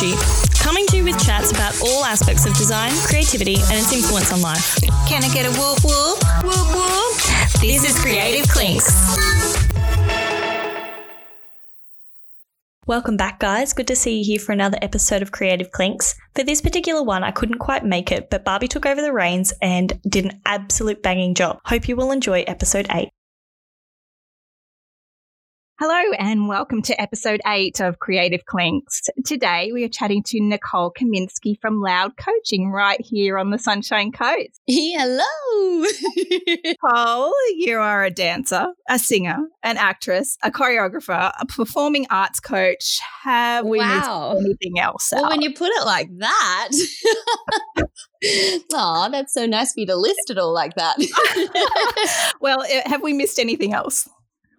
Strategy, coming to you with chats about all aspects of design, creativity, and its influence on life. Can I get a whoop whoop? Whoop whoop. This is Creative Clinks. Welcome back, guys. Good to see you here for another episode of Creative Clinks. For this particular one, I couldn't quite make it, but Barbie took over the reins and did an absolute banging job. Hope you will enjoy episode 8. Hello and welcome to episode eight of Creative Clinks. Today we are chatting to Nicole Kaminsky from Loud Coaching right here on the Sunshine Coast. Hello. Nicole, you are a dancer, a singer, an actress, a choreographer, a performing arts coach. Have we Wow. missed anything else? well, out? when you put it like that, oh, that's so nice for you to list it all like that. well, eh, have we missed anything else?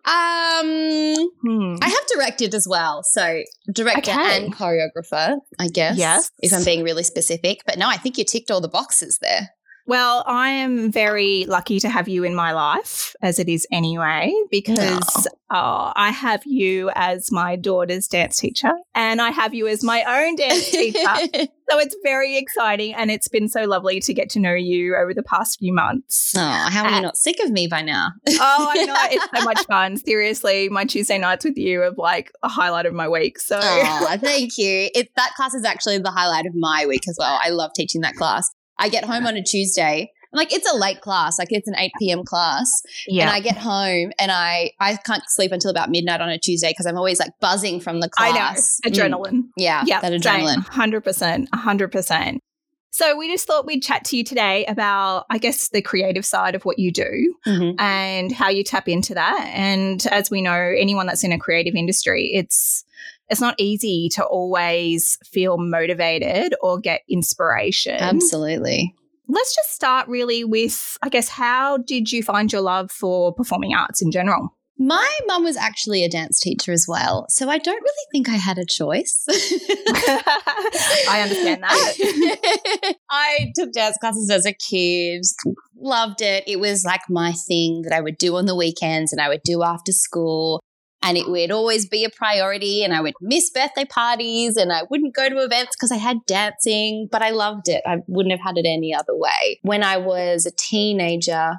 Um, Hmm. I have directed as well, so director Okay. and choreographer, I guess. Yes. if I'm being really specific. But no, I think you ticked all the boxes there. Well, I am very lucky to have you in my life, as it is anyway, because uh, I have you as my daughter's dance teacher and I have you as my own dance teacher. so it's very exciting and it's been so lovely to get to know you over the past few months. Oh, how are Uh, you not sick of me by now? oh, I know. It's so much fun. Seriously, my Tuesday nights with you are like a highlight of my week. So, Oh, thank you. It, that class is actually the highlight of my week as well. I love teaching that class. I get home on a Tuesday. I'm like, it's a late class, like it's an 8 p.m. class. yeah. And I get home and I, I can't sleep until about midnight on a Tuesday because I'm always like buzzing from the class. I know. Mm. Adrenaline. Yeah, Yeah, that adrenaline. Hundred percent, hundred percent. So we just thought we'd chat to you today about, I guess, the creative side of what you do Mhm. and how you tap into that. And as we know, anyone that's in a creative industry, it's it's not easy to always feel motivated or get inspiration. Absolutely. Let's just start really with, I guess, how did you find your love for performing arts in general? My mum was actually a dance teacher as well. So I don't really think I had a choice. I understand that. I took dance classes as a kid, loved it. It was like my thing that I would do on the weekends and I would do after school. And it would always be a priority. And I would miss birthday parties and I wouldn't go to events because I had dancing, but I loved it. I wouldn't have had it any other way. When I was a teenager,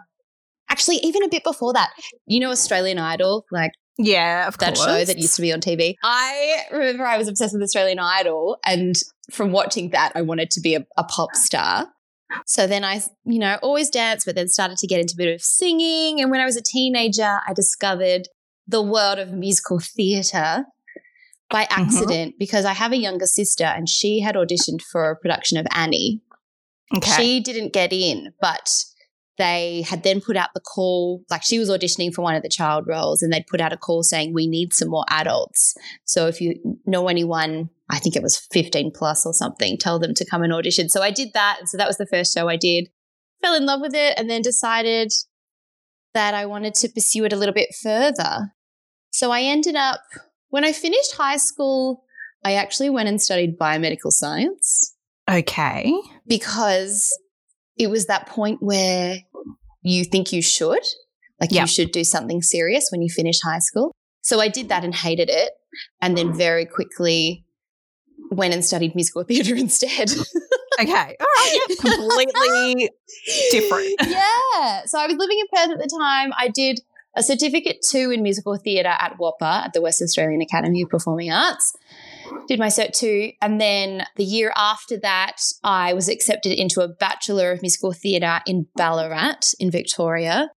actually, even a bit before that, you know, Australian Idol, like Yeah, of that course. show that used to be on TV. I remember I was obsessed with Australian Idol, and from watching that, I wanted to be a, a pop star. So then I, you know, always danced, but then started to get into a bit of singing. And when I was a teenager, I discovered the world of musical theatre by mm-hmm. accident because I have a younger sister and she had auditioned for a production of Annie. Okay. She didn't get in, but they had then put out the call, like she was auditioning for one of the child roles, and they'd put out a call saying, We need some more adults. So if you know anyone, I think it was 15 plus or something, tell them to come and audition. So I did that. And so that was the first show I did. Fell in love with it and then decided that I wanted to pursue it a little bit further. So I ended up, when I finished high school, I actually went and studied biomedical science okay. because it was that point where you think you should, like Yeah. you should do something serious when you finish high school. So I did that and hated it. And then very quickly went and studied musical theatre instead. Okay. All right. Completely different. yeah. So I was living in Perth at the time. I did a certificate two in musical theatre at WAAPA at the West Australian Academy of Performing Arts. Did my cert two. And then the year after that, I was accepted into a Bachelor of Musical Theatre in Ballarat in Victoria.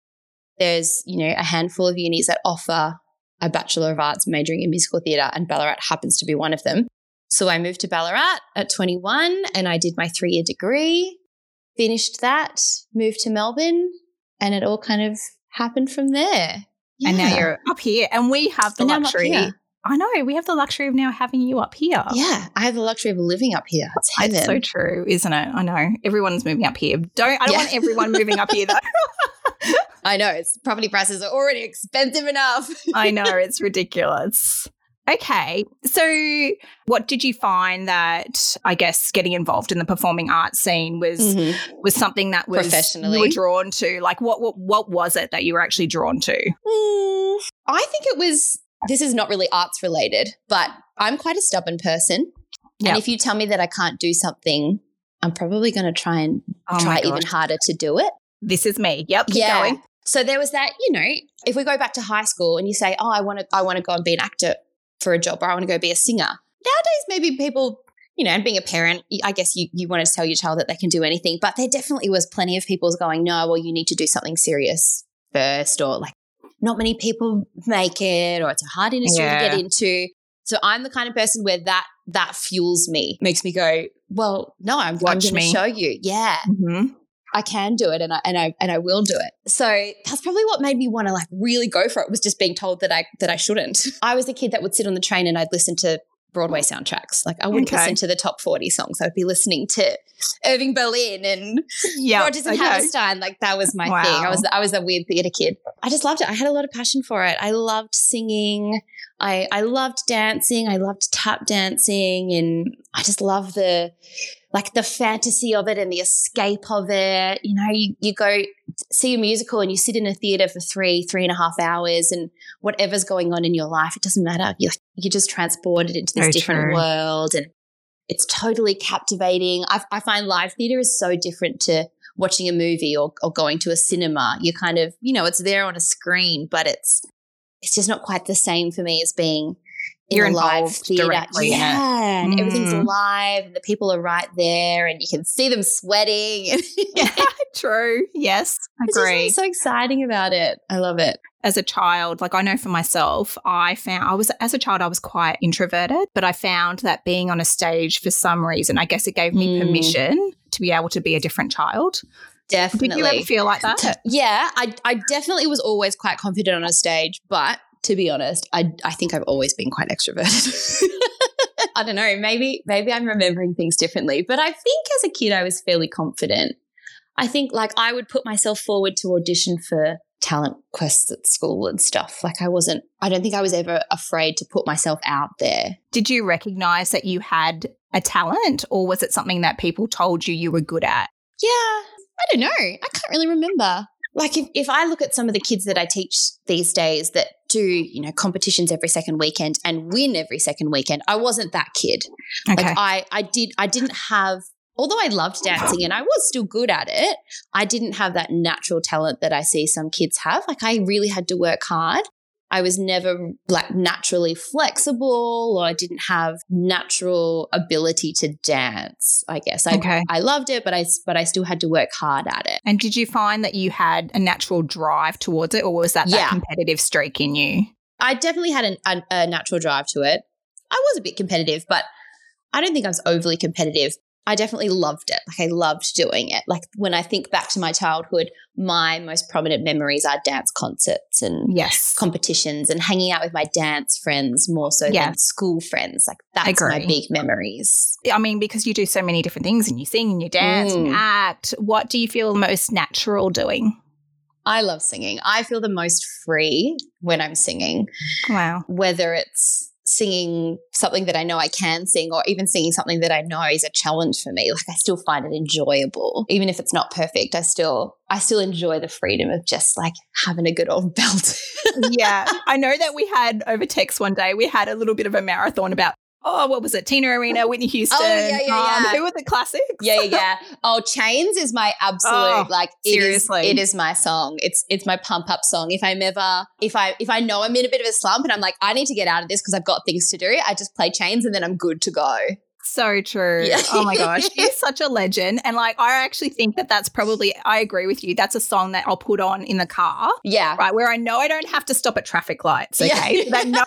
There's, you know, a handful of unis that offer a Bachelor of Arts majoring in musical theatre, and Ballarat happens to be one of them. So I moved to Ballarat at 21 and I did my three year degree, finished that, moved to Melbourne, and it all kind of happened from there. And now you're up here, and we have the And now I'm up luxury. I know we have the luxury of now having you up here. Yeah, I have the luxury of living up here. It's. It's so true, isn't it? I know everyone's moving up here. Don't I don't Yeah. want everyone moving up here though. I know. It's property prices are already expensive enough. I know it's ridiculous. Okay, so what did you find that I guess getting involved in the performing arts scene was Mhm. was something that was Professionally. you were drawn to? Like what what what was it that you were actually drawn to? Mm, I think it was. This is not really arts related, but I'm quite a stubborn person. Yep. And if you tell me that I can't do something, I'm probably going to try and Oh try even harder to do it. This is me. Yep. Yeah. going. So there was that, you know, if we go back to high school and you say, "Oh, I want to I want to go and be an actor for a job or I want to go be a singer." Nowadays maybe people, you know, and being a parent, I guess you you want to tell your child that they can do anything, but there definitely was plenty of people going, "No, well you need to do something serious first or like not many people make it or it's a hard industry Yeah. to get into." So I'm the kind of person where that that fuels me, makes me go, "Well, no, I'm, I'm going to show you." Yeah. Mhm. I can do it and I and I and I will do it. So that's probably what made me want to like really go for it was just being told that I that I shouldn't. I was a kid that would sit on the train and I'd listen to Broadway soundtracks. Like I wouldn't Okay. listen to the top 40 songs. I would be listening to Irving Berlin and Yeah. Rodgers and okay. Hammerstein. Like that was my thing. I was I was a weird theater kid. I just loved it. I had a lot of passion for it. I loved singing. I I loved dancing. I loved tap dancing, and I just love the like the fantasy of it and the escape of it. You know, you you go see a musical and you sit in a theater for three three and a half hours, and whatever's going on in your life, it doesn't matter. You you're just transported into this Very different true. world, and it's totally captivating. I, I find live theater is so different to watching a movie or, or going to a cinema. You're kind of, you know, it's there on a screen, but it's it's just not quite the same for me as being in You're a live involved directly. Yeah, and everything's Mm. live, and the people are right there, and you can see them sweating. Yeah, true. Yes, agree. so exciting about it. I love it. as a child, like I know for myself, I found I was as a child I was quite introverted, but I found that being on a stage for some reason, I guess it gave me Mm. permission to be able to be a different child. Definitely. Did you ever feel like that? Yeah, I, I definitely was always quite confident on a stage, but to be honest, I, I think I've always been quite extroverted. I don't know, maybe maybe I'm remembering things differently, but I think as a kid I was fairly confident. I think like I would put myself forward to audition for talent quests at school and stuff. Like I wasn't I don't think I was ever afraid to put myself out there. Did you recognize that you had a talent or was it something that people told you you were good at? Yeah, I don't know. I can't really remember. Like if, if I look at some of the kids that I teach these days that do, you know, competitions every second weekend and win every second weekend, I wasn't that kid. Okay. Like I I did I didn't have although I loved dancing and I was still good at it, I didn't have that natural talent that I see some kids have. Like I really had to work hard. I was never like naturally flexible or I didn't have natural ability to dance, I guess. I Okay. I loved it, but I but I still had to work hard at it. and did you find that you had a natural drive towards it or was that Yeah. that competitive streak in you? I definitely had an, a, a natural drive to it. I was a bit competitive, but I don't think I was overly competitive. I definitely loved it. Like I loved doing it. Like when I think back to my childhood, my most prominent memories are dance concerts and Yes. competitions and hanging out with my dance friends more so Yeah. than school friends. Like that's my big memories. I mean, because you do so many different things and you sing and you dance and Mm. act, what do you feel most natural doing? I love singing. I feel the most free when I'm singing. Wow. whether it's singing something that I know I can sing or even singing something that I know is a challenge for me like I still find it enjoyable even if it's not perfect I still I still enjoy the freedom of just like having a good old belt yeah. I know that we had over text one day, we had a little bit of a marathon about, oh, what was it? Tina Arena, Whitney Houston. Oh, yeah, yeah, um, yeah. who were the classics? yeah yeah yeah oh chains is my absolute Oh, like it is- seriously. it is my song it's it's my pump up song if I'm ever if I if I know I'm in a bit of a slump and I'm like I need to get out of this because I've got things to do I just play chains and then I'm good to go So true. Yeah. Oh my gosh. She's such a legend. And like, I actually think that that's probably, I agree with you. That's a song that I'll put on in the car, yeah right? Where I know I don't have to stop at traffic lights. Yeah. Okay. So that no,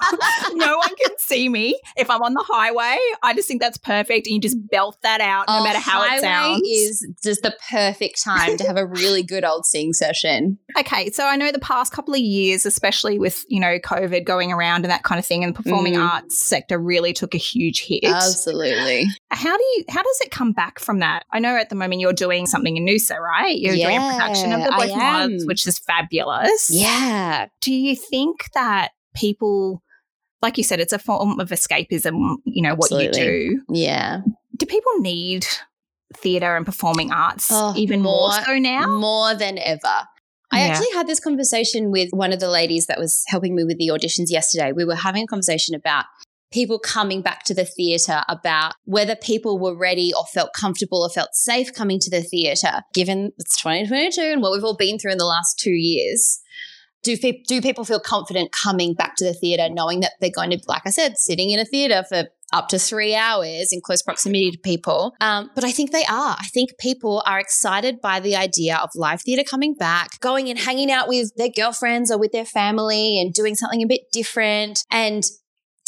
no one can see me. If I'm on the highway, I just think that's perfect. And you just belt that out no Oh, matter how it sounds. is just the perfect time to have a really good old sing session. Okay, so I know the past couple of years, especially with you know COVID going around and that kind of thing, and the performing Mm. arts sector really took a huge hit. Absolutely. How do you? How does it come back from that? I know at the moment you're doing something in Noosa, right? You're doing a production of the Black Moths, which is fabulous. Yeah. Do you think that people, like you said, it's a form of escapism? You know what you do. Yeah. Do people need theatre and performing arts Oh, even more, more- so now? More than ever. I Yeah. actually had this conversation with one of the ladies that was helping me with the auditions yesterday. We were having a conversation about people coming back to the theatre about whether people were ready or felt comfortable or felt safe coming to the theatre, given it's 2022 and what we've all been through in the last two years. Do, do people feel confident coming back to the theatre knowing that they're going to, like I said, sitting in a theatre for up to three hours in close proximity to people. Um, but I think they are. I think people are excited by the idea of live theatre coming back, going and hanging out with their girlfriends or with their family and doing something a bit different. And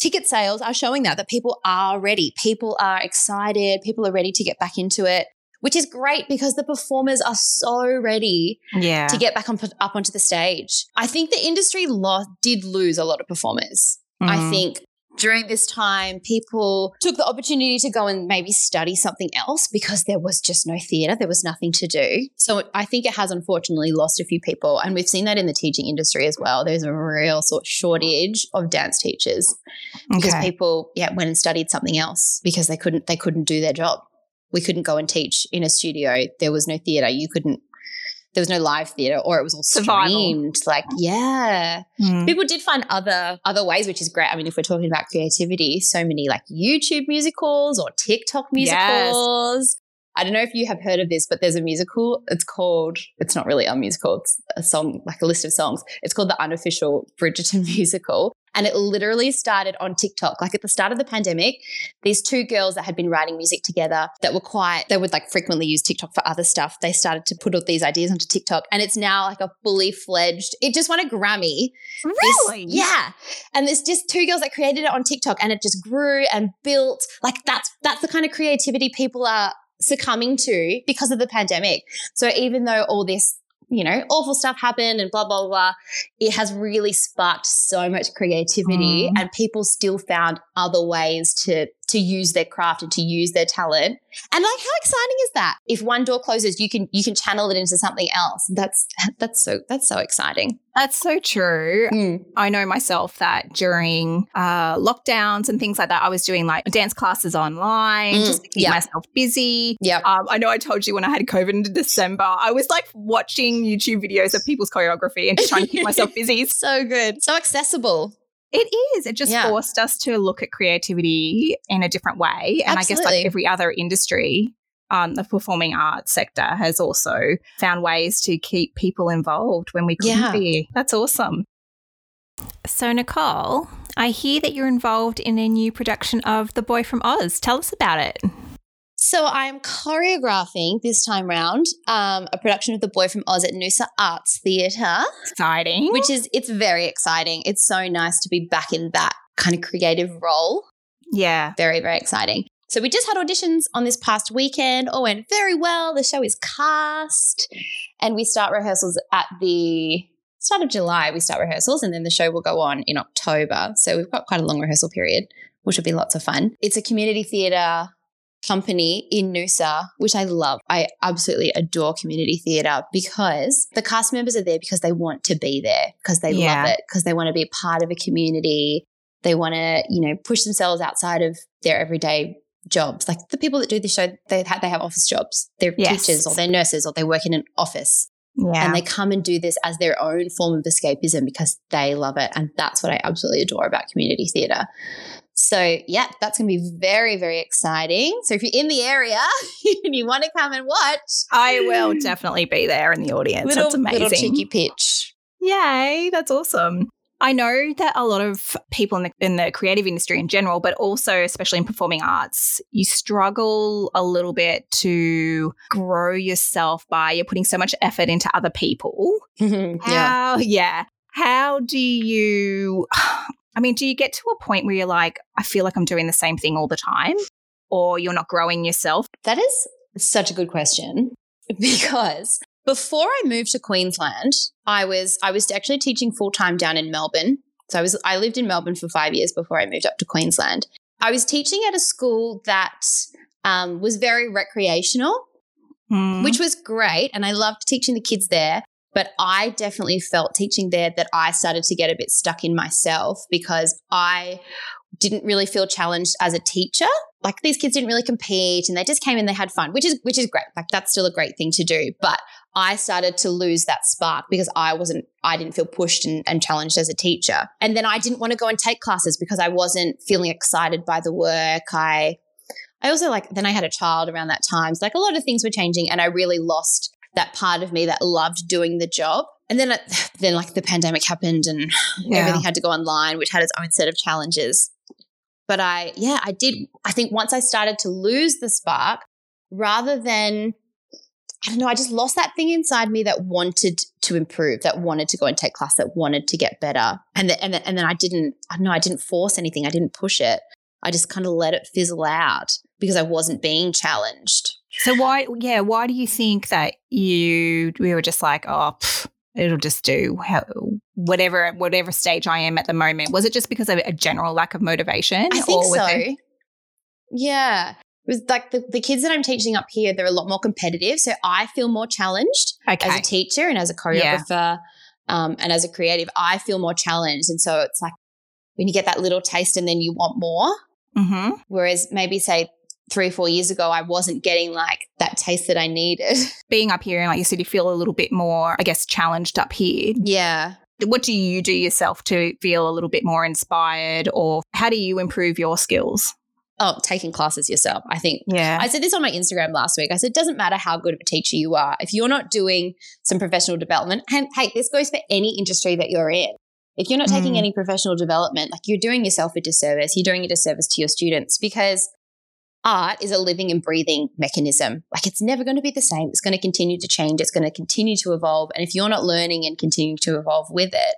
ticket sales are showing that, that people are ready. People are excited. People are ready to get back into it. Which is great because the performers are so ready yeah. to get back on, up onto the stage. I think the industry lost, did lose a lot of performers. Mm-hmm. I think during this time, people took the opportunity to go and maybe study something else because there was just no theatre, there was nothing to do. So I think it has unfortunately lost a few people. And we've seen that in the teaching industry as well. There's a real sort of shortage of dance teachers because Okay. people yeah went and studied something else because they couldn't they couldn't do their job. We couldn't go and teach in a studio. There was no theatre. You couldn't there was no live theatre or it was all Survival. streamed. Like, yeah. Mm. people did find other other ways which is great. I mean if we're talking about creativity so many like youtube musicals or tiktok musicals. I don't know if you have heard of this but there's a musical. It's called it's not really a musical. It's a song like a list of songs. It's called the unofficial bridgerton musical and it literally started on TikTok. Like at the start of the pandemic, these two girls that had been writing music together that were quite, they would like frequently use TikTok for other stuff. They started to put all these ideas onto TikTok and it's now like a fully fledged, it just won a Grammy this- Really? yeah. And there's just two girls that created it on TikTok and it just grew and built. Like that's that's the kind of creativity people are succumbing to because of the pandemic. So even though all this, you know, awful stuff happened and blah blah blah, it has really sparked so much creativity Mm. and people still found other ways to to use their craft and to use their talent. And like how exciting is that? If one door closes, you can you can channel it into something else. That's that's so that's so exciting. That's so true. Mm. I know myself that during uh, lockdowns and things like that, I was doing like dance classes online Mm, just to keep yeah. myself busy. Yeah. Um, I know I told you when I had COVID in December, I was like watching YouTube videos of people's choreography and just trying to keep myself busy. so good. So accessible. It is. It just Yeah. forced us to look at creativity in a different way. And I guess like every other industry, um, the performing arts sector has also found ways to keep people involved when we couldn't Yeah. be. That's awesome. So, Nicole, I hear that you're involved in a new production of The Boy from Oz. Tell us about it. So I'm choreographing this time round um, a production of The Boy from Oz at Noosa Arts Theatre, Exciting. which is it's very exciting. It's so nice to be back in that kind of creative role. yeah. Very very exciting. So we just had auditions on this past weekend. All went very well. The show is cast, and we start rehearsals at the start of July. We start rehearsals, and then the show will go on in October. So we've got quite a long rehearsal period, which will be lots of fun. It's a community theatre company in Noosa, which I love. I absolutely adore community theatre because the cast members are there because they want to be there, because they Yeah. love it, because they want to be a part of a community. They want to, you know, push themselves outside of their everyday jobs. Like the people that do the show, they have, they have office jobs. They're Yes. teachers or they're nurses or they work in an office Yeah. and they come and do this as their own form of escapism because they love it. And that's what I absolutely adore about community theatre. So, yeah, that's going to be very, very exciting. So, if you're in the area and you want to come and watch, I will mm. definitely be there in the audience. little, That's amazing. little cheeky pitch. Yay, that's awesome. I know that a lot of people in the, in the creative industry in general, but also especially in performing arts, you struggle a little bit to grow yourself by you're putting so much effort into other people. yeah. How, yeah. How do you, I mean, do you get to a point where you're like, I feel like I'm doing the same thing all the time? Or you're not growing yourself? That is such a good question because before I moved to Queensland, I was I was actually teaching full time down in Melbourne. So I was I lived in Melbourne for five years before I moved up to Queensland. I was teaching at a school that um, was very recreational, Mm. which was great, and I loved teaching the kids there. But I definitely felt teaching there that I started to get a bit stuck in myself because I didn't really feel challenged as a teacher. Like these kids didn't really compete and they just came in, they had fun, which is which is great. Like that's still a great thing to do. But I started to lose that spark because I wasn't, I didn't feel pushed and, and challenged as a teacher. And then I didn't want to go and take classes because I wasn't feeling excited by the work. I I also like then I had a child around that time. So like a lot of things were changing and I really lost that part of me that loved doing the job. And then, then like the pandemic happened and yeah. everything had to go online, which had its own set of challenges. But I, yeah, I did. I think once I started to lose the spark, rather than, I don't know, I just lost that thing inside me that wanted to improve, that wanted to go and take class, that wanted to get better. And, the, and, and then I didn't, I don't know, I didn't force anything. I didn't push it. I just kind of let it fizzle out because I wasn't being challenged. So why, yeah, why do you think that you we were just like, oh, pff, it'll just do how, whatever whatever stage I am at the moment? Was it just because of a general lack of motivation? I think so. It- yeah. It was like the, the kids that I'm teaching up here, they're a lot more competitive. So I feel more challenged okay. as a teacher and as a choreographer yeah. um, and as a creative. I feel more challenged. And so it's like when you get that little taste and then you want more. Mm-hmm. Whereas maybe say three or four years ago, I wasn't getting like that taste that I needed. Being up here, and like you said, you feel a little bit more, I guess, challenged up here. Yeah. What do you do yourself to feel a little bit more inspired, or how do you improve your skills? Oh, taking classes yourself. I think. Yeah. I said this on my Instagram last week. I said, it doesn't matter how good of a teacher you are. If you're not doing some professional development, and hey, this goes for any industry that you're in. If you're not taking mm. any professional development, like you're doing yourself a disservice, you're doing a disservice to your students because art is a living and breathing mechanism. Like it's never going to be the same. It's going to continue to change. It's going to continue to evolve. And if you're not learning and continuing to evolve with it,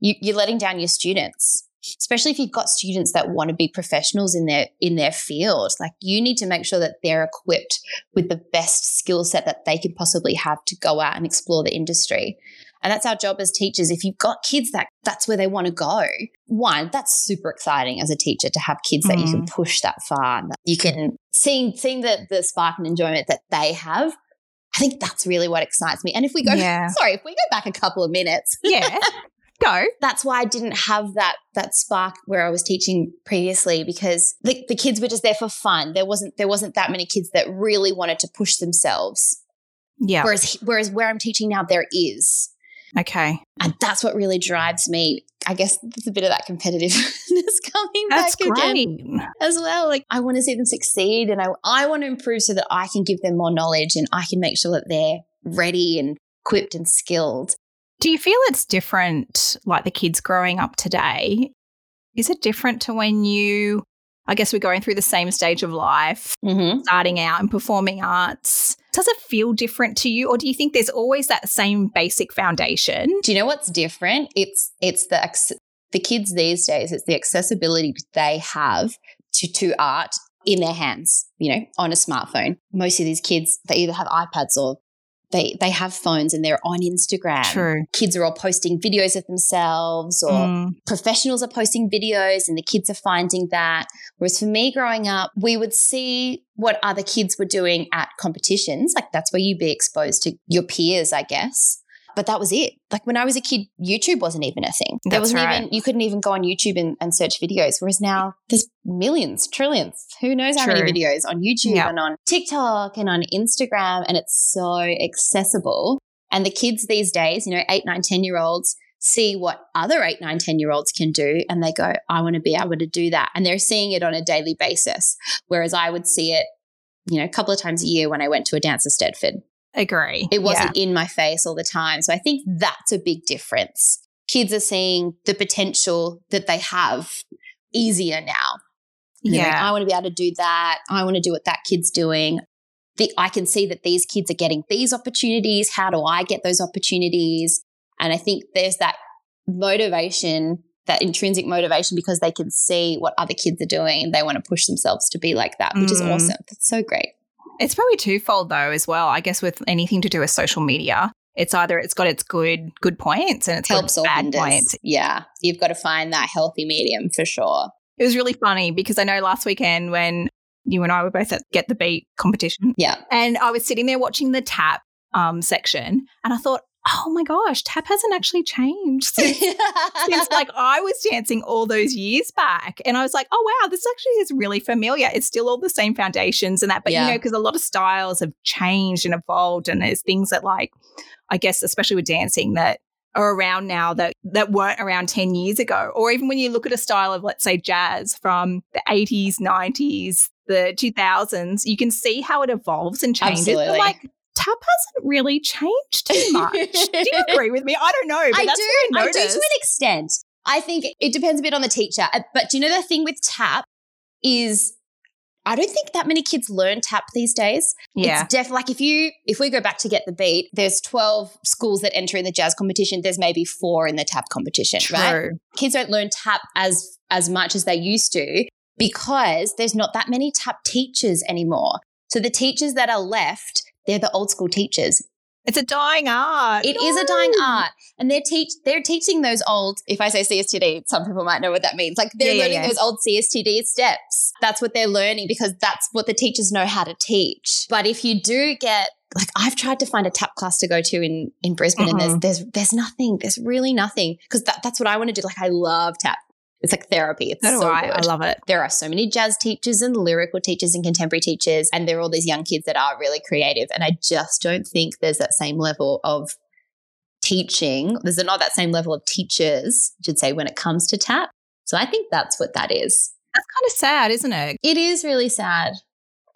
you, you're letting down your students especially if you've got students that want to be professionals in their in their field like you need to make sure that they're equipped with the best skill set that they could possibly have to go out and explore the industry and that's our job as teachers. If you've got kids that that's where they want to go, one, that's super exciting as a teacher to have kids that you can mm. push that far. That you can seeing seeing the the spark and enjoyment that they have. I think that's really what excites me. And if we go, yeah. sorry, if we go back a couple of minutes, yeah, go. That's why I didn't have that that spark where I was teaching previously because the, the kids were just there for fun. There wasn't there wasn't that many kids that really wanted to push themselves. Yeah. Whereas whereas where I'm teaching now, there is. Okay. And that's what really drives me. I guess there's a bit of that competitiveness coming that's back great. again as well. Like I want to see them succeed and I, I want to improve so that I can give them more knowledge and I can make sure that they're ready and equipped and skilled. Do you feel it's different, like the kids growing up today? Is it different to when you, I guess we're going through the same stage of life, mm-hmm. starting out in performing arts? Does it feel different to you, or do you think there's always that same basic foundation? Do you know what's different? It's it's the the kids these days. It's the accessibility they have to to art in their hands. You know, on a smartphone. Most of these kids they either have iPads or they they have phones and they're on Instagram. True. Kids are all posting videos of themselves or mm. professionals are posting videos and the kids are finding that. Whereas for me growing up, we would see what other kids were doing at competitions. Like that's where you'd be exposed to your peers, I guess but that was it. Like when I was a kid, YouTube wasn't even a thing. There wasn't right. even you couldn't even go on YouTube and, and, search videos. Whereas now there's millions, trillions. Who knows how True. many videos on YouTube yep. and on TikTok and on Instagram, and it's so accessible. And the kids these days, you know, eight, nine, 10 year olds see what other eight, nine, 10 year olds can do. And they go, I want to be able to do that. And they're seeing it on a daily basis. Whereas I would see it, you know, a couple of times a year when I went to a dance eisteddfod. Agree. It wasn't yeah. in my face all the time. So I think that's a big difference. Kids are seeing the potential that they have easier now. yeah. Like, I want to be able to do that. I want to do what that kid's doing. The, I can see that these kids are getting these opportunities. How do I get those opportunities? And I think there's that motivation, that intrinsic motivation, because they can see what other kids are doing and they want to push themselves to be like that, which mm. is awesome. That's so great. It's probably twofold though as well. I guess with anything to do with social media, it's either it's got its good good points and it's helps got bad points. Yeah, you've got to find that healthy medium for sure. It was really funny because I know last weekend when you and I were both at Get the Beat competition. Yeah. And I was sitting there watching the tap um, section and I thought, oh my gosh, tap hasn't actually changed since, since like I was dancing all those years back. And I was like, oh wow, this actually is really familiar. It's still all the same foundations and that, but Yeah. you know, because a lot of styles have changed and evolved, and there's things that like, I guess, especially with dancing that are around now that that weren't around 10 years ago or even when you look at a style of let's say jazz from the 80s 90s the 2000s you can see how it evolves and changes like tap hasn't really changed too much do you agree with me i don't know but I that's do. what I, I do to an extent. I think it depends a bit on the teacher. Uh, But do you know the thing with tap is I don't think that many kids learn tap these days. yeah It's def like if you if we go back to get the beat, there's 12 schools that enter in the jazz competition. There's maybe four in the tap competition, right? true Kids don't learn tap as as much as they used to because there's not that many tap teachers anymore. So the teachers that are left, they're the old school teachers. it's a dying art It is a dying art, and they're teach they're teaching those old. If I say CSTD, some people might know what that means. Like they're Yeah, yeah, learning yeah. those old CSTD steps. That's what they're learning because that's what the teachers know how to teach. But if you do get like I've tried to find a tap class to go to in in Brisbane, and Mm-hmm. there's there's there's nothing. There's really nothing because that, that's what I want to do. Like I love tap. It's like therapy. It's so so I. I love it. there are so many jazz teachers and lyrical teachers and contemporary teachers, and there are all these young kids that are really creative. And I just don't think there's that same level of teaching. There's not that same level of teachers, I should say, when it comes to tap. So I think that's what that is. That's kind of sad, isn't it? It is really sad.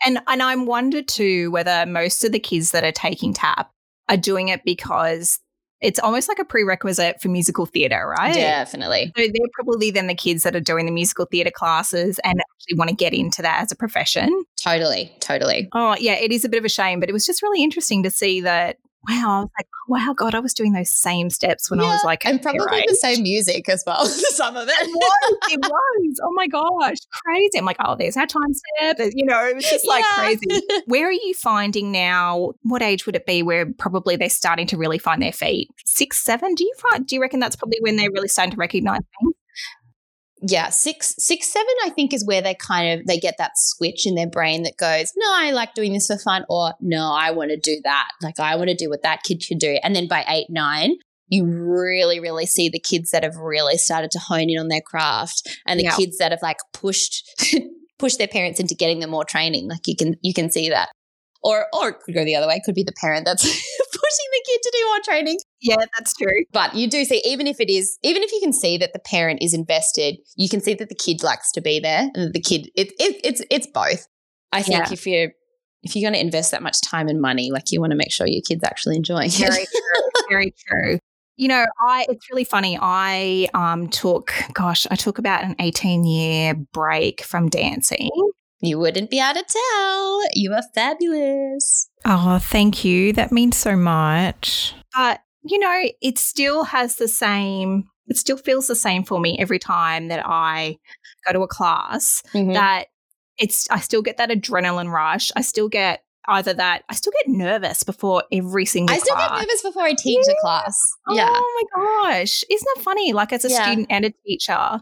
And and I'm wonder too whether most of the kids that are taking tap are doing it because it's almost like a prerequisite for musical theatre, right? Definitely. So they're probably then the kids that are doing the musical theatre classes and actually want to get into that as a profession. Totally. Totally. Oh yeah, it is a bit of a shame, but it was just really interesting to see that. Wow, I was like, oh, wow, God, I was doing those same steps when I was like, and probably the same music as well. Some of It it. was, it was. Oh my gosh, crazy! I'm like, oh, there's our time step. You know, it was just like Yeah. crazy. Where are you finding now? What age would it be where probably they're starting to really find their feet? Six, seven? Do you find? Do you reckon that's probably when they're really starting to recognize things? Yeah six six seven i think is where they kind of they get that switch in their brain that goes no i like doing this for fun or no i want to do that. Like i want to do what that kid should do. And then by eight nine you really really see the kids that have really started to hone in on their craft and the Yeah. kids that have like pushed pushed their parents into getting them more training. Like you can you can see that or or it could go the other way it could be the parent that's pushing the kid to do more training Yeah, that's true. but you do see, even if it is, even if you can see that the parent is invested, you can see that the kid likes to be there, and that the kid, it, it, it's it's both. I think Yeah. if you're if you're going to invest that much time and money, like you want to make sure your kid's actually enjoying Very it. Very true. Very true. You know, I it's really funny. I um took gosh, I took about an 18 year break from dancing. You wouldn't be able to tell. You are fabulous. Oh, thank you. That means so much. But, you know, it still has the same it still feels the same for me every time that I go to a class Mhm. that it's I still get that adrenaline rush. I still get either that I still get nervous before every single I still class. get nervous before I teach a class. Yeah. Oh my gosh. Isn't that funny? Like as a Yeah. student and a teacher, I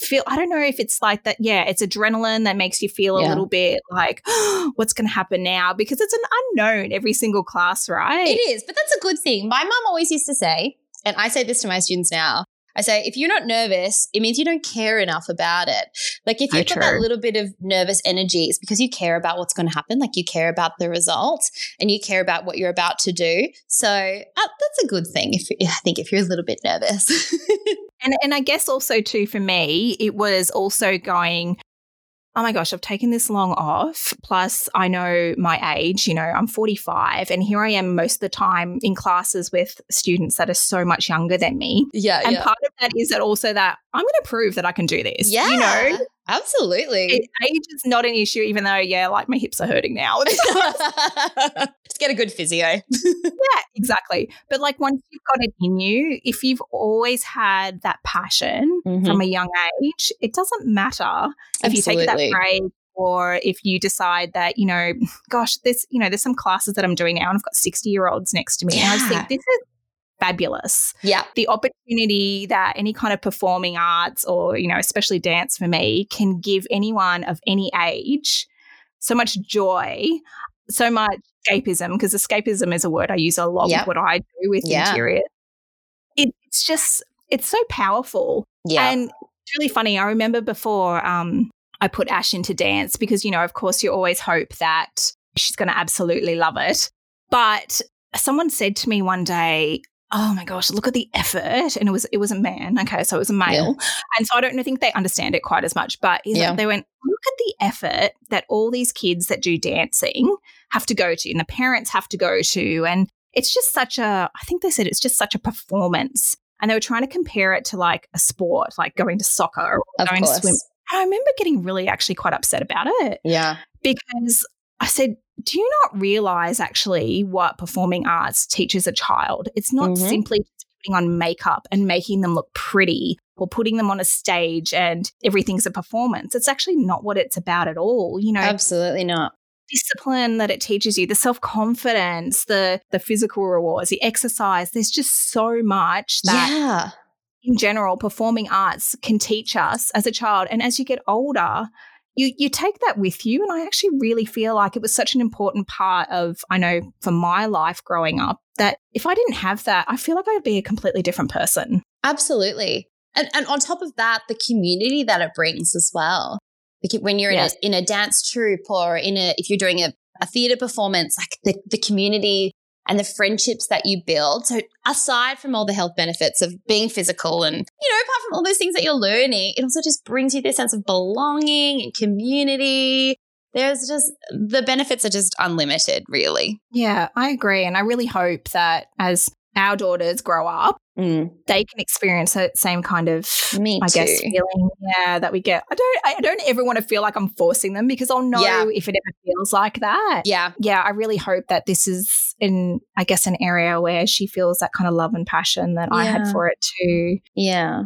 feel I don't know if it's like that. Yeah, it's adrenaline that makes you feel a Yeah. little bit like what's gonna happen now? Because it's an unknown every single class, right? It is, but that's a good thing. My mom always used to say, and I say this to my students now. I say, if you're not nervous, it means you don't care enough about it. Like if you've got that little bit of nervous energy, it's because you care about what's going to happen. Like you care about the result and you care about what you're about to do. So uh, that's a good thing. If I think if you're a little bit nervous, And and I guess also too for me, it was also going, oh my gosh, I've taken this long off. Plus, I know my age, you know, I'm 45, and here I am most of the time in classes with students that are so much younger than me. yeah, And yeah, part of that is that also that I'm going to prove that I can do this. yeah, You know, absolutely. it, age is not an issue, even though, yeah, like my hips are hurting now. Just get a good physio. yeah, exactly. But like once you've got it in you, if you've always had that passion Mhm. from a young age, it doesn't matter if you take Absolutely. that break or if you decide that, you know, gosh, there's, you know, there's some classes that I'm doing now and I've got 60 year olds next to me. And I just think this is fabulous. Yeah, The opportunity that any kind of performing arts or, you know, especially dance for me can give anyone of any age so much joy, so much escapism, because escapism is a word I use a lot Yep. with what I do with Yeah. interior. It, it's just, it's so powerful. Yeah. And it's really funny. I remember before um, I put Ash into dance because, you know, of course, you always hope that she's going to absolutely love it. But someone said to me one day, "Oh my gosh, look at the effort!" And it was it was a man. Okay, so it was a male, and so I don't think they understand it quite as much. But he's like- Yeah. they went, "Look at the effort that all these kids that do dancing have to go to, and the parents have to go to, and it's just such a. I think they said it's just such a performance." And they were trying to compare it to like a sport, like going to soccer or of going to swim. And I remember getting really actually quite upset about it Yeah. because I said, Do you not realize actually what performing arts teaches a child? It's not Mhm. simply putting on makeup and making them look pretty or putting them on a stage and everything's a performance. It's actually not what it's about at all. You know, Absolutely not. discipline that it teaches you, the self-confidence, the the physical rewards, the exercise. There's just so much that yeah. in general, performing arts can teach us as a child. And as you get older, you you take that with you. And I actually really feel like it was such an important part of, I know for my life growing up, that if I didn't have that, I feel like I'd be a completely different person. Absolutely. And, and on top of that, the community that it brings as well. Like when you're Yes. in, a, in a dance troupe or in a, if you're doing a, a theater performance, like the, the community and the friendships that you build. So aside from all the health benefits of being physical and, you know, apart from all those things that you're learning, it also just brings you this sense of belonging and community. There's just, the benefits are just unlimited, really. Yeah, I agree. And I really hope that as our daughters grow up, Mm. they can experience that same kind of Me I guess feeling yeah that we get. I don't I don't ever want to feel like I'm forcing them because I'll know Yeah. if it ever feels like that. Yeah. yeah, I really hope that this is in, I guess, an area where she feels that kind of love and passion that I had for it too. Yeah.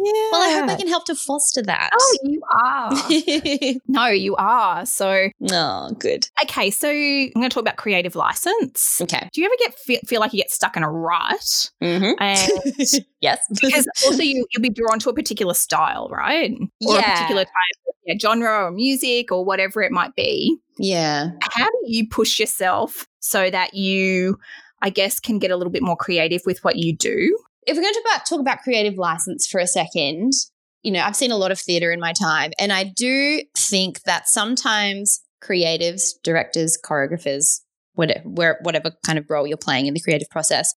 Yeah. Well, I hope I can help to foster that. Oh, you are. no, you are. So, oh, good. okay. So I'm going to talk about creative license. Okay. Do you ever get feel, feel like you get stuck in a rut? Mm-hmm. And yes. because also you, you'll be drawn to a particular style, right? Or a particular type of yeah, genre or music or whatever it might be. yeah. how do you push yourself so that you i guess can get a little bit more creative with what you do If we're going to about, talk about creative license for a second, you know, I've seen a lot of theatre in my time, and I do think that sometimes creatives, directors, choreographers, whatever, whatever kind of role you're playing in the creative process,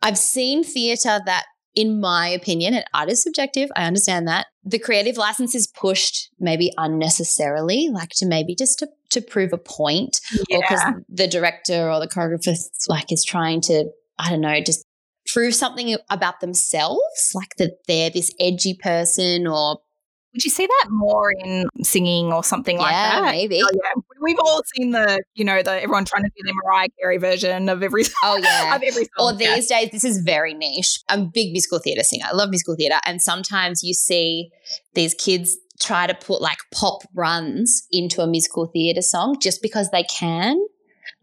I've seen theatre that, in my opinion, and art is subjective, I understand that, the creative license is pushed maybe unnecessarily, like to maybe just to, to prove a point or because the director or the choreographer like is trying to i don't know just prove something about themselves like that they're this edgy person or would you see that more in singing or something like that maybe Oh, yeah. We've all seen the, you know, the everyone trying to do the Mariah Carey version of every oh yeah of every or song. yeah. these days this is very niche i'm a big musical theatre singer i love musical theatre and sometimes you see these kids try to put like pop runs into a musical theatre song just because they can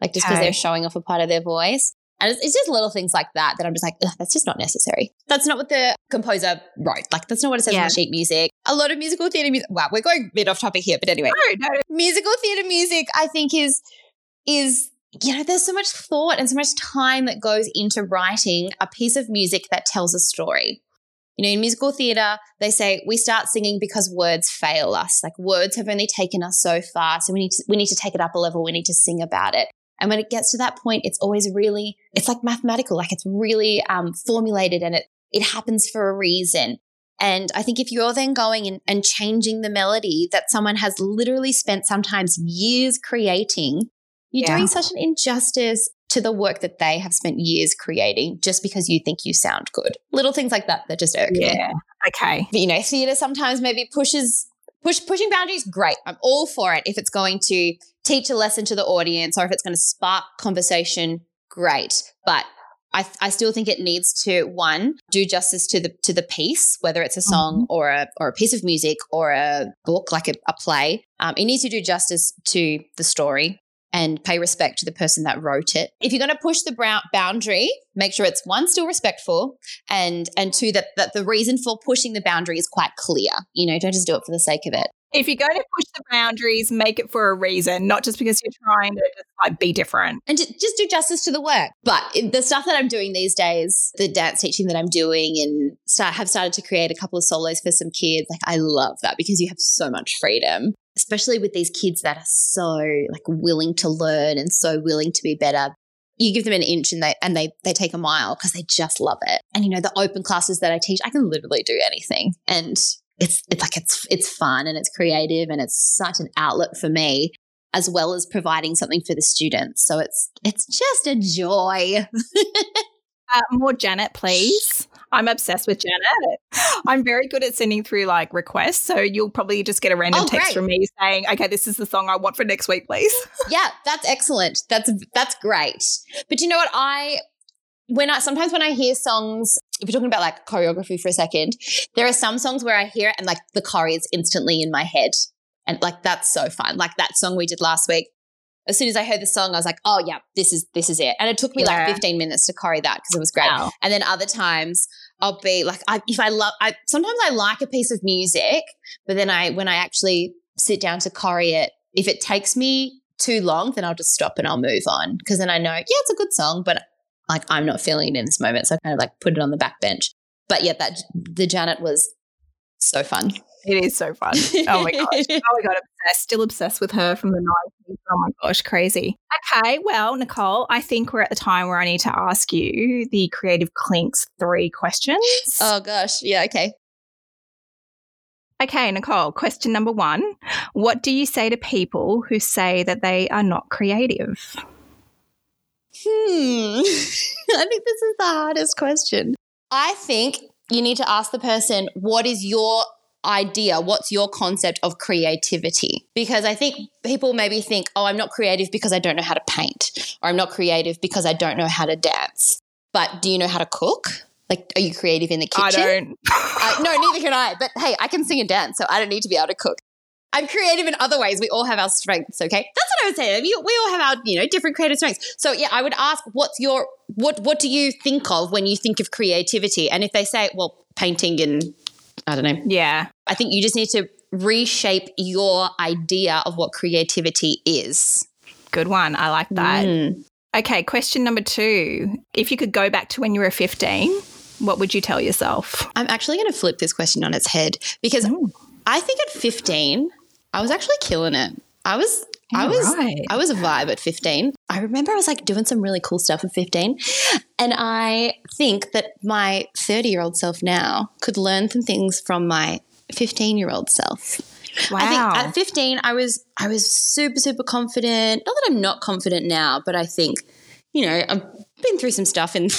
like just because Okay. they're showing off a part of their voice and it's, it's just little things like that that i'm just like Ugh, that's just not necessary that's not what the composer wrote like that's not what it says Yeah. on sheet music a lot of musical theatre music wow we're going a bit off topic here but anyway No, no, musical theatre music, I think, is is you know, there's so much thought and so much time that goes into writing a piece of music that tells a story. You know, in musical theatre, they say we start singing because words fail us. Like words have only taken us so far, so we need to we need to take it up a level. We need to sing about it. And when it gets to that point, it's always really it's like mathematical. Like it's really um, formulated, and it it happens for a reason. And I think if you're then going and, and changing the melody that someone has literally spent sometimes years creating, you're Yeah. doing such an injustice to the work that they have spent years creating just because you think you sound good. Little things like that that just irk me. yeah. Okay. But, you know, theatre sometimes maybe pushes push pushing boundaries. Great, I'm all for it. If it's going to teach a lesson to the audience or if it's going to spark conversation, great. But I, I still think it needs to one do justice to the to the piece, whether it's a song or a or a piece of music or a book like a, a play. Um, it needs to do justice to the story and pay respect to the person that wrote it. If you're going to push the brow- boundary, make sure it's one still respectful, and and two that that the reason for pushing the boundary is quite clear. You know, don't just do it for the sake of it. If you're going to push the boundaries, make it for a reason, not just because you're trying to just like be different. and ju- just do justice to the work. But the stuff that I'm doing these days, the dance teaching that I'm doing, and start have started to create a couple of solos for some kids. Like I love that because you have so much freedom, especially with these kids that are so like willing to learn and so willing to be better. You give them an inch and they and they they take a mile because they just love it. And you know the open classes that I teach, I can literally do anything, and it's it's like it's it's fun and it's creative and it's such an outlet for me as well as providing something for the students. So it's it's just a joy. Uh, more Janet, please. I'm obsessed with Janet. I'm very good at sending through like requests. So you'll probably just get a random Oh, text great. from me saying, okay, this is the song I want for next week, please. yeah, that's excellent. That's that's great. But you know what? I when I sometimes when I hear songs, if we're talking about like choreography for a second, there are some songs where I hear it and like the choreo is instantly in my head. And like that's so fun. Like that song we did last week. As soon as I heard the song, I was like, oh yeah, this is this is it. And it took me Yeah. like 15 minutes to choreo that because it was great. Wow. And then other times I'll be like, I, if I love, I sometimes I like a piece of music, but then I when I actually sit down to choreo it, if it takes me too long, then I'll just stop and I'll move on because then I know, yeah, it's a good song, but like I'm not feeling it in this moment, so I kind of like put it on the back bench. But yeah, that the Janet was so fun. It is so fun. Oh my gosh. Oh my god, obsessed. Still obsessed with her from the 90s. Oh my gosh, crazy. Okay, well, Nicole, I think we're at the time where I need to ask you the Creative Clinks three questions. oh gosh, yeah, okay. Okay, Nicole, question number one. What do you say to people who say that they are not creative? Hmm. I think this is the hardest question. I think you need to ask the person, what is your idea? What's your concept of creativity? Because I think people maybe think, oh, I'm not creative because I don't know how to paint, or I'm not creative because I don't know how to dance. But do you know how to cook? Like, are you creative in the kitchen? I don't. I, no, neither can I. But hey, I can sing and dance, so I don't need to be able to cook. I'm creative in other ways. We all have our strengths, okay? That's what I would say. We, we all have our, you know, different creative strengths. So yeah, I would ask, what's your what what do you think of when you think of creativity? And if they say, well, painting and I don't know, yeah. I think you just need to reshape your idea of what creativity is. Good one. I like that. Mm. Okay, question number two. If you could go back to when you were 15, what would you tell yourself? I'm actually going to flip this question on its head because Ooh. I think at 15, I was actually killing it. I was I was Right. I was a vibe at 15. I remember I was like doing some really cool stuff at 15. And I think that my 30 year old self now could learn some things from my 15 year old self. Wow. I think at 15 I was I was super super confident. Not that I'm not confident now, but I think you know, I've been through some stuff in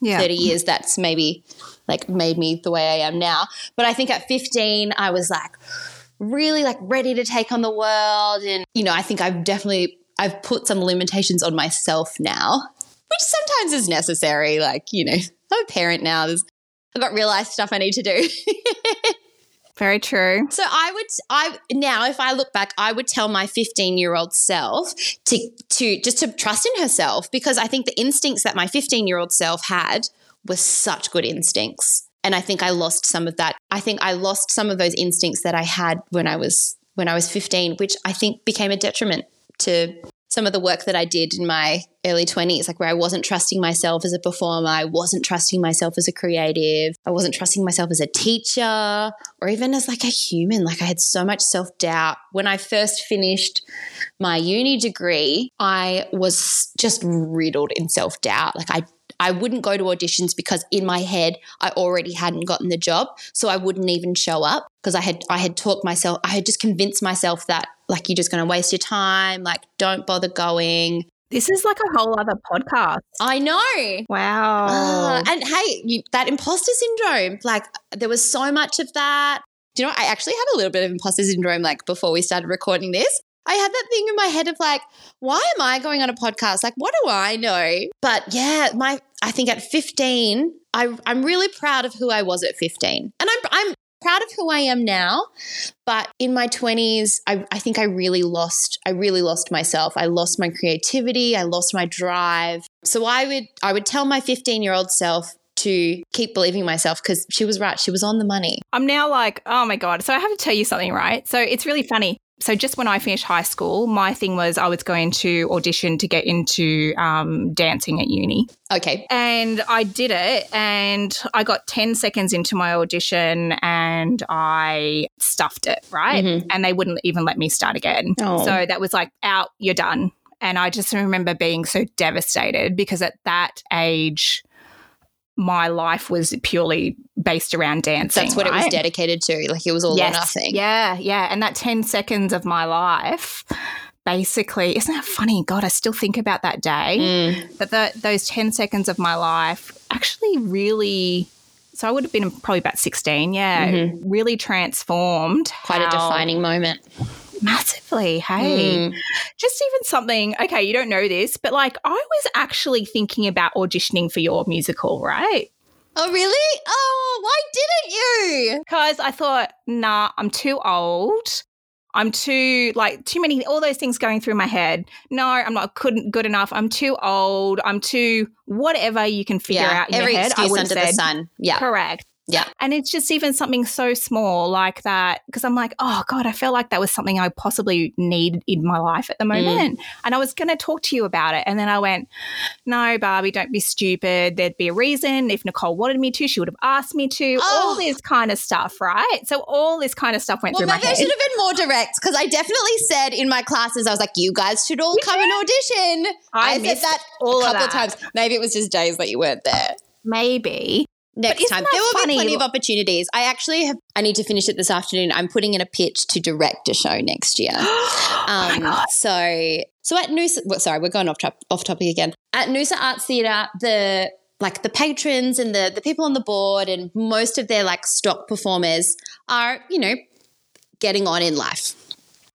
yeah. 30 years that's maybe like made me the way I am now. But I think at 15, I was like really like ready to take on the world. And, you know, I think I've definitely, I've put some limitations on myself now, which sometimes is necessary. Like, you know, I'm a parent now. There's, I've got real life stuff I need to do. Very true. So I would I now if I look back I would tell my 15-year-old self to to just to trust in herself because I think the instincts that my 15-year-old self had were such good instincts. And I think I lost some of that. I think I lost some of those instincts that I had when I was when I was 15, which I think became a detriment to some of the work that I did in my early 20s, like where I wasn't trusting myself as a performer, I wasn't trusting myself as a creative, I wasn't trusting myself as a teacher or even as like a human. Like I had so much self doubt. When I first finished my uni degree, I was just riddled in self doubt. Like I I wouldn't go to auditions because in my head I already hadn't gotten the job, so I wouldn't even show up because I had I had talked myself I had just convinced myself that like you're just going to waste your time, like don't bother going. This is like a whole other podcast. I know. Wow. Ah, and hey, you, that imposter syndrome, like there was so much of that. Do you know. I actually had a little bit of imposter syndrome like before we started recording this. I had that thing in my head of like, why am I going on a podcast? Like, what do I know? But yeah, my I think at 15, I, I'm really proud of who I was at 15. And I'm I'm proud of who I am now. But in my 20s, I, I think I really lost, I really lost myself. I lost my creativity, I lost my drive. So I would I would tell my 15 year old self to keep believing myself because she was right. She was on the money. I'm now like, oh my God. So I have to tell you something, right? So it's really funny. So just when I finished high school, my thing was I was going to audition to get into um, dancing at uni. Okay. And I did it and I got 10 seconds into my audition and I stuffed it, right? Mhm. And they wouldn't even let me start again. Oh. So that was like, out, you're done. And I just remember being so devastated because at that age, my life was purely based around dancing. That's what it was dedicated to. Like it was all or nothing. Yeah, yeah. And that 10 seconds of my life, basically, isn't that funny? God, I still think about that day. Mm. But the, those 10 seconds of my life actually really, so I would have been probably about 16, yeah, really transformed. Mm-hmm. Quite a defining moment. Massively. Hey, Mm. just even something, okay, you don't know this, but like I was actually thinking about auditioning for your musical, right? Oh, really? Oh, why didn't you? Because I thought, nah, I'm too old. I'm too like too many all those things going through my head. No, I'm not couldn't good enough. I'm too old. I'm too whatever you can figure yeah, out in every your head. I excuse would under have the sun. Yeah. correct. Yeah. And it's just even something so small like that because I'm like, oh God, I felt like that was something I possibly need in my life at the Mm. moment. And I was going to talk to you about it. And then I went, no, Barbie, don't be stupid. There'd be a reason. If Nicole wanted me to, she would have asked me to. All Oh. this kind of stuff, right? So all this kind of stuff went Well, through my maybe I head. should have been more direct because I definitely said in my classes, I was like, you guys should all come and audition. I I, said that all a couple of, times. Maybe it was just days that you weren't there. Maybe. Next time. There will funny? be plenty of opportunities. I actually have, I need to finish it this afternoon. I'm putting in a pitch to direct a show next year. oh Um, God. so, so at Noosa, well, sorry, we're going off, top, off topic again. At Noosa Arts Theatre, the like the patrons and the the people on the board and most of their like stock performers are, you know, getting on in life.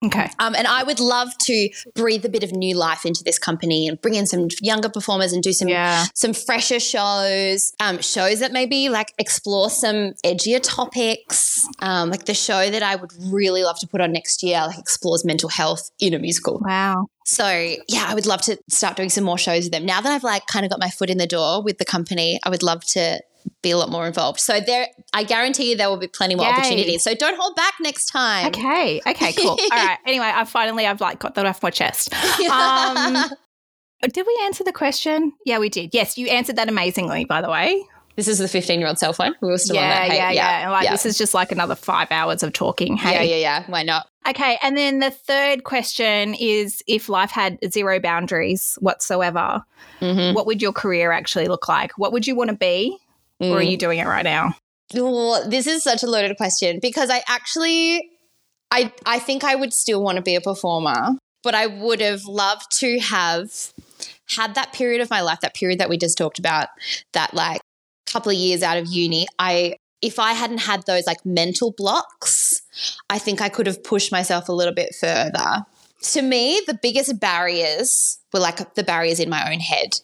Okay. Um, and I would love to breathe a bit of new life into this company and bring in some younger performers and do some Yeah. some fresher shows, um, shows that maybe like explore some edgier topics. Um, like the show that I would really love to put on next year, like explores mental health in a musical. Wow. So yeah, I would love to start doing some more shows with them. Now that I've like kind of got my foot in the door with the company, I would love to be a lot more involved. So there, I guarantee you there will be plenty more Yay. opportunities. So don't hold back next time. Okay. Okay. Cool. All right. Anyway, I finally I've like got that off my chest. Um, did we answer the question? Yeah, we did. Yes, you answered that amazingly. By the way. This is the 15 year old cell phone. We were still on yeah, that. Hey, yeah, yeah, And like yeah. this is just like another five hours of talking. yeah, yeah, yeah. Why not? Okay. And then the third question is: If life had zero boundaries whatsoever, Mm-hmm. what would your career actually look like? What would you want to be, or are mm. you doing it right now? Well, this is such a loaded question because I actually, I I think I would still want to be a performer, but I would have loved to have had that period of my life, that period that we just talked about, that like couple of years out of uni. I if I hadn't had those like mental blocks, I think I could have pushed myself a little bit further. To me, the biggest barriers were like the barriers in my own head.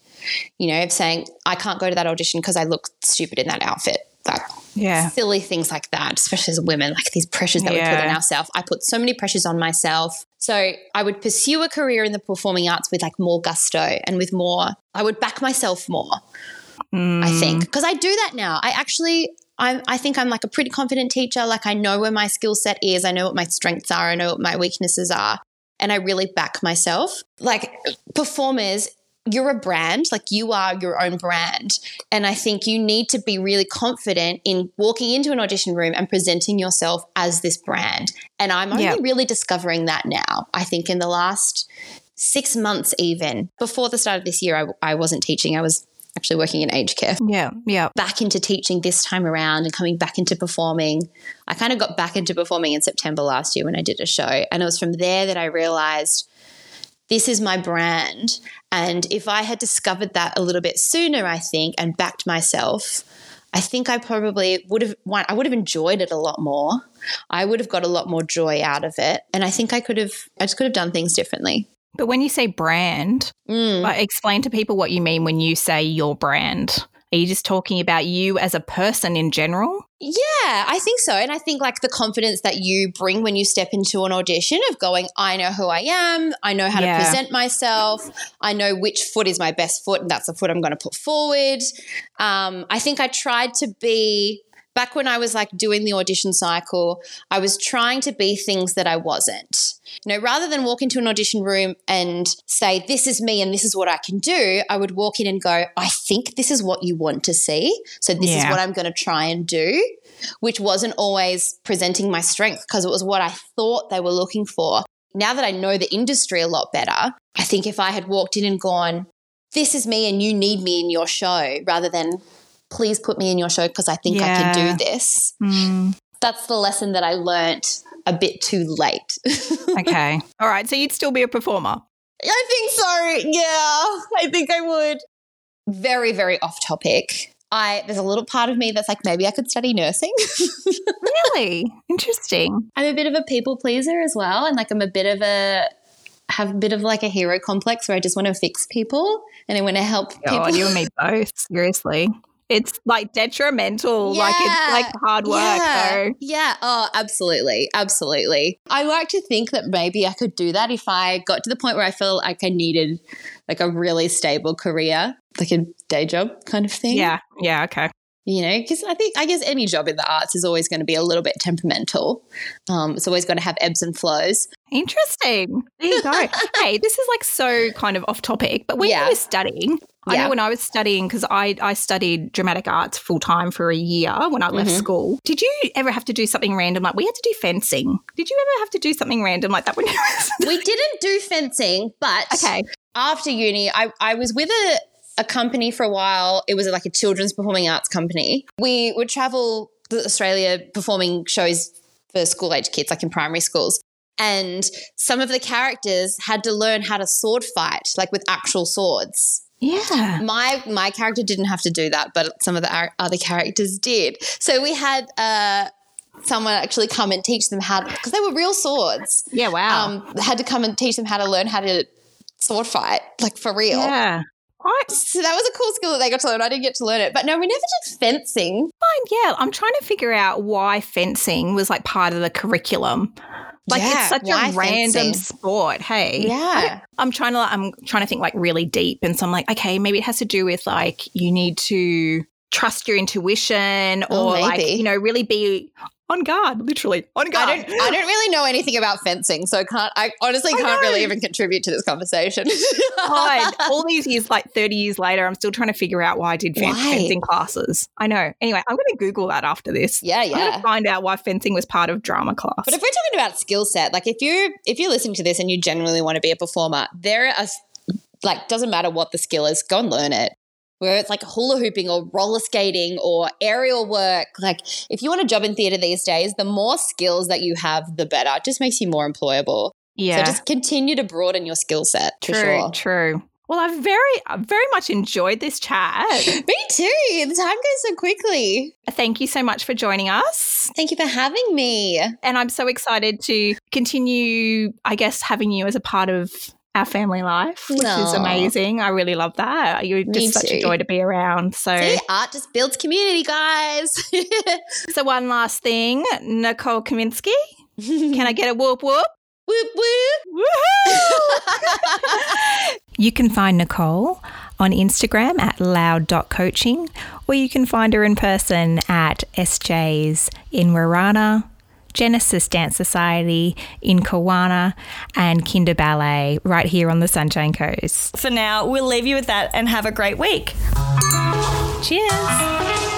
You know, of saying I can't go to that audition because I look stupid in that outfit. Like Yeah. silly things like that, especially as women, like these pressures that we put on ourselves. I put so many pressures on myself. So I would pursue a career in the performing arts with like more gusto and with more, I would back myself more, I mm. think. Because I do that now. I actually, I, I think I'm like a pretty confident teacher. Like I know where my skill set is, I know what my strengths are, I know what my weaknesses are. And I really back myself. Like performers, you're a brand, like you are your own brand. And I think you need to be really confident in walking into an audition room and presenting yourself as this brand. And I'm only really discovering that now. I think in the last six months, even before the start of this year, I, I wasn't teaching, I was actually working in aged care. Yeah. Yeah. Back into teaching this time around and coming back into performing. I kind of got back into performing in September last year when I did a show. And it was from there that I realized this is my brand. And if I had discovered that a little bit sooner, I think, and backed myself, I think I probably would have I would have enjoyed it a lot more. I would have got a lot more joy out of it. And I think I could have I just could have done things differently. But when you say brand, Mm. like, explain to people what you mean when you say your brand. Are you just talking about you as a person in general? Yeah, I think so. And I think like the confidence that you bring when you step into an audition of going, I know who I am, I know how Yeah. to present myself, I know which foot is my best foot, and that's the foot I'm going to put forward. Um, I think I tried to be. Back when I was like doing the audition cycle, I was trying to be things that I wasn't. You know, rather than walk into an audition room and say, This is me and this is what I can do, I would walk in and go, I think this is what you want to see. So this is what I'm going to try and do, which wasn't always presenting my strength because it was what I thought they were looking for. Now that I know the industry a lot better, I think if I had walked in and gone, This is me and you need me in your show, rather than please put me in your show because I think I can do this. Mm, That's the lesson that I learnt a bit too late. okay. All right. So you'd still be a performer. I think so. Yeah, I think I would. Very, very off topic. I there's a little part of me that's like maybe I could study nursing. Really? Interesting. I'm a bit of a people pleaser as well, and like I'm a bit of a have a bit of like a hero complex where I just want to fix people and I want to help people. God, you and me both. Seriously. It's like detrimental. Like it's like hard work yeah. though. Yeah. Oh, absolutely. Absolutely. I like to think that maybe I could do that if I got to the point where I felt like I needed like a really stable career, like a day job kind of thing. Yeah. Yeah. Okay. You know, because I think, I guess any job in the arts is always going to be a little bit temperamental. Um, it's always going to have ebbs and flows. Interesting. There you go. hey, this is like so kind of off topic, but when Yeah. you were studying, I Yeah. know when I was studying, because I, I studied dramatic arts full time for a year when I left Mhm. school. Did you ever have to do something random? Like we had to do fencing. Did you ever have to do something random like that when you were We didn't do fencing, but Okay. after uni, I, I was with a, a company for a while. It was like a children's performing arts company. We would travel to Australia performing shows for school age kids, like in primary schools. And some of the characters had to learn how to sword fight, like with actual swords. Yeah. My my character didn't have to do that, but some of the other characters did. So we had uh, someone actually come and teach them how because they were real swords. Yeah. Wow. Um, had to come and teach them how to learn how to sword fight, like for real. yeah. Right. So that was a cool skill that they got to learn. I didn't get to learn it, but no, we never did fencing. Fine. Yeah. I'm trying to figure out why fencing was like part of the curriculum. Like Yeah, it's such a random fencing? sport. Hey. Yeah, I'm trying to I'm trying to think like really deep and so I'm like okay maybe it has to do with like you need to trust your intuition Oh, or like you know really be on guard literally on guard I don't. I don't really know anything about fencing, so I can't. I honestly I can't really even contribute to this conversation. God, all these years like 30 years later I'm still trying to figure out why I did fen- Why? fencing classes I know anyway I'm going to google that after this yeah, I'm going yeah. to find out why fencing was part of drama class But if we're talking about skill set, like if you if you're listening to this and you genuinely want to be a performer, there are like doesn't matter what the skill is, go and learn it. Where it's like hula hooping or roller skating or aerial work. Like if you want a job in theatre these days, the more skills that you have, the better. It just makes you more employable. yeah So just continue to broaden your skill set true sure. true well I've very I've very much enjoyed this chat Me too. The time goes so quickly. thank you so much for joining us Thank you for having me. And I'm so excited to continue, I guess, having you as a part of our family life, which is amazing. I really love that. You're just Me such a joy to be around. So, See, art just builds community, guys. so one last thing, Nicole Kaminsky. Can I get a whoop whoop? whoop whoop? Woohoo! you can find Nicole on Instagram at loud.coaching, or you can find her in person at SJ's in Warana, Genesis Dance Society in Kawana, and Kinder Ballet right here on the Sunshine Coast. For now, we'll leave you with that and have a great week. Cheers!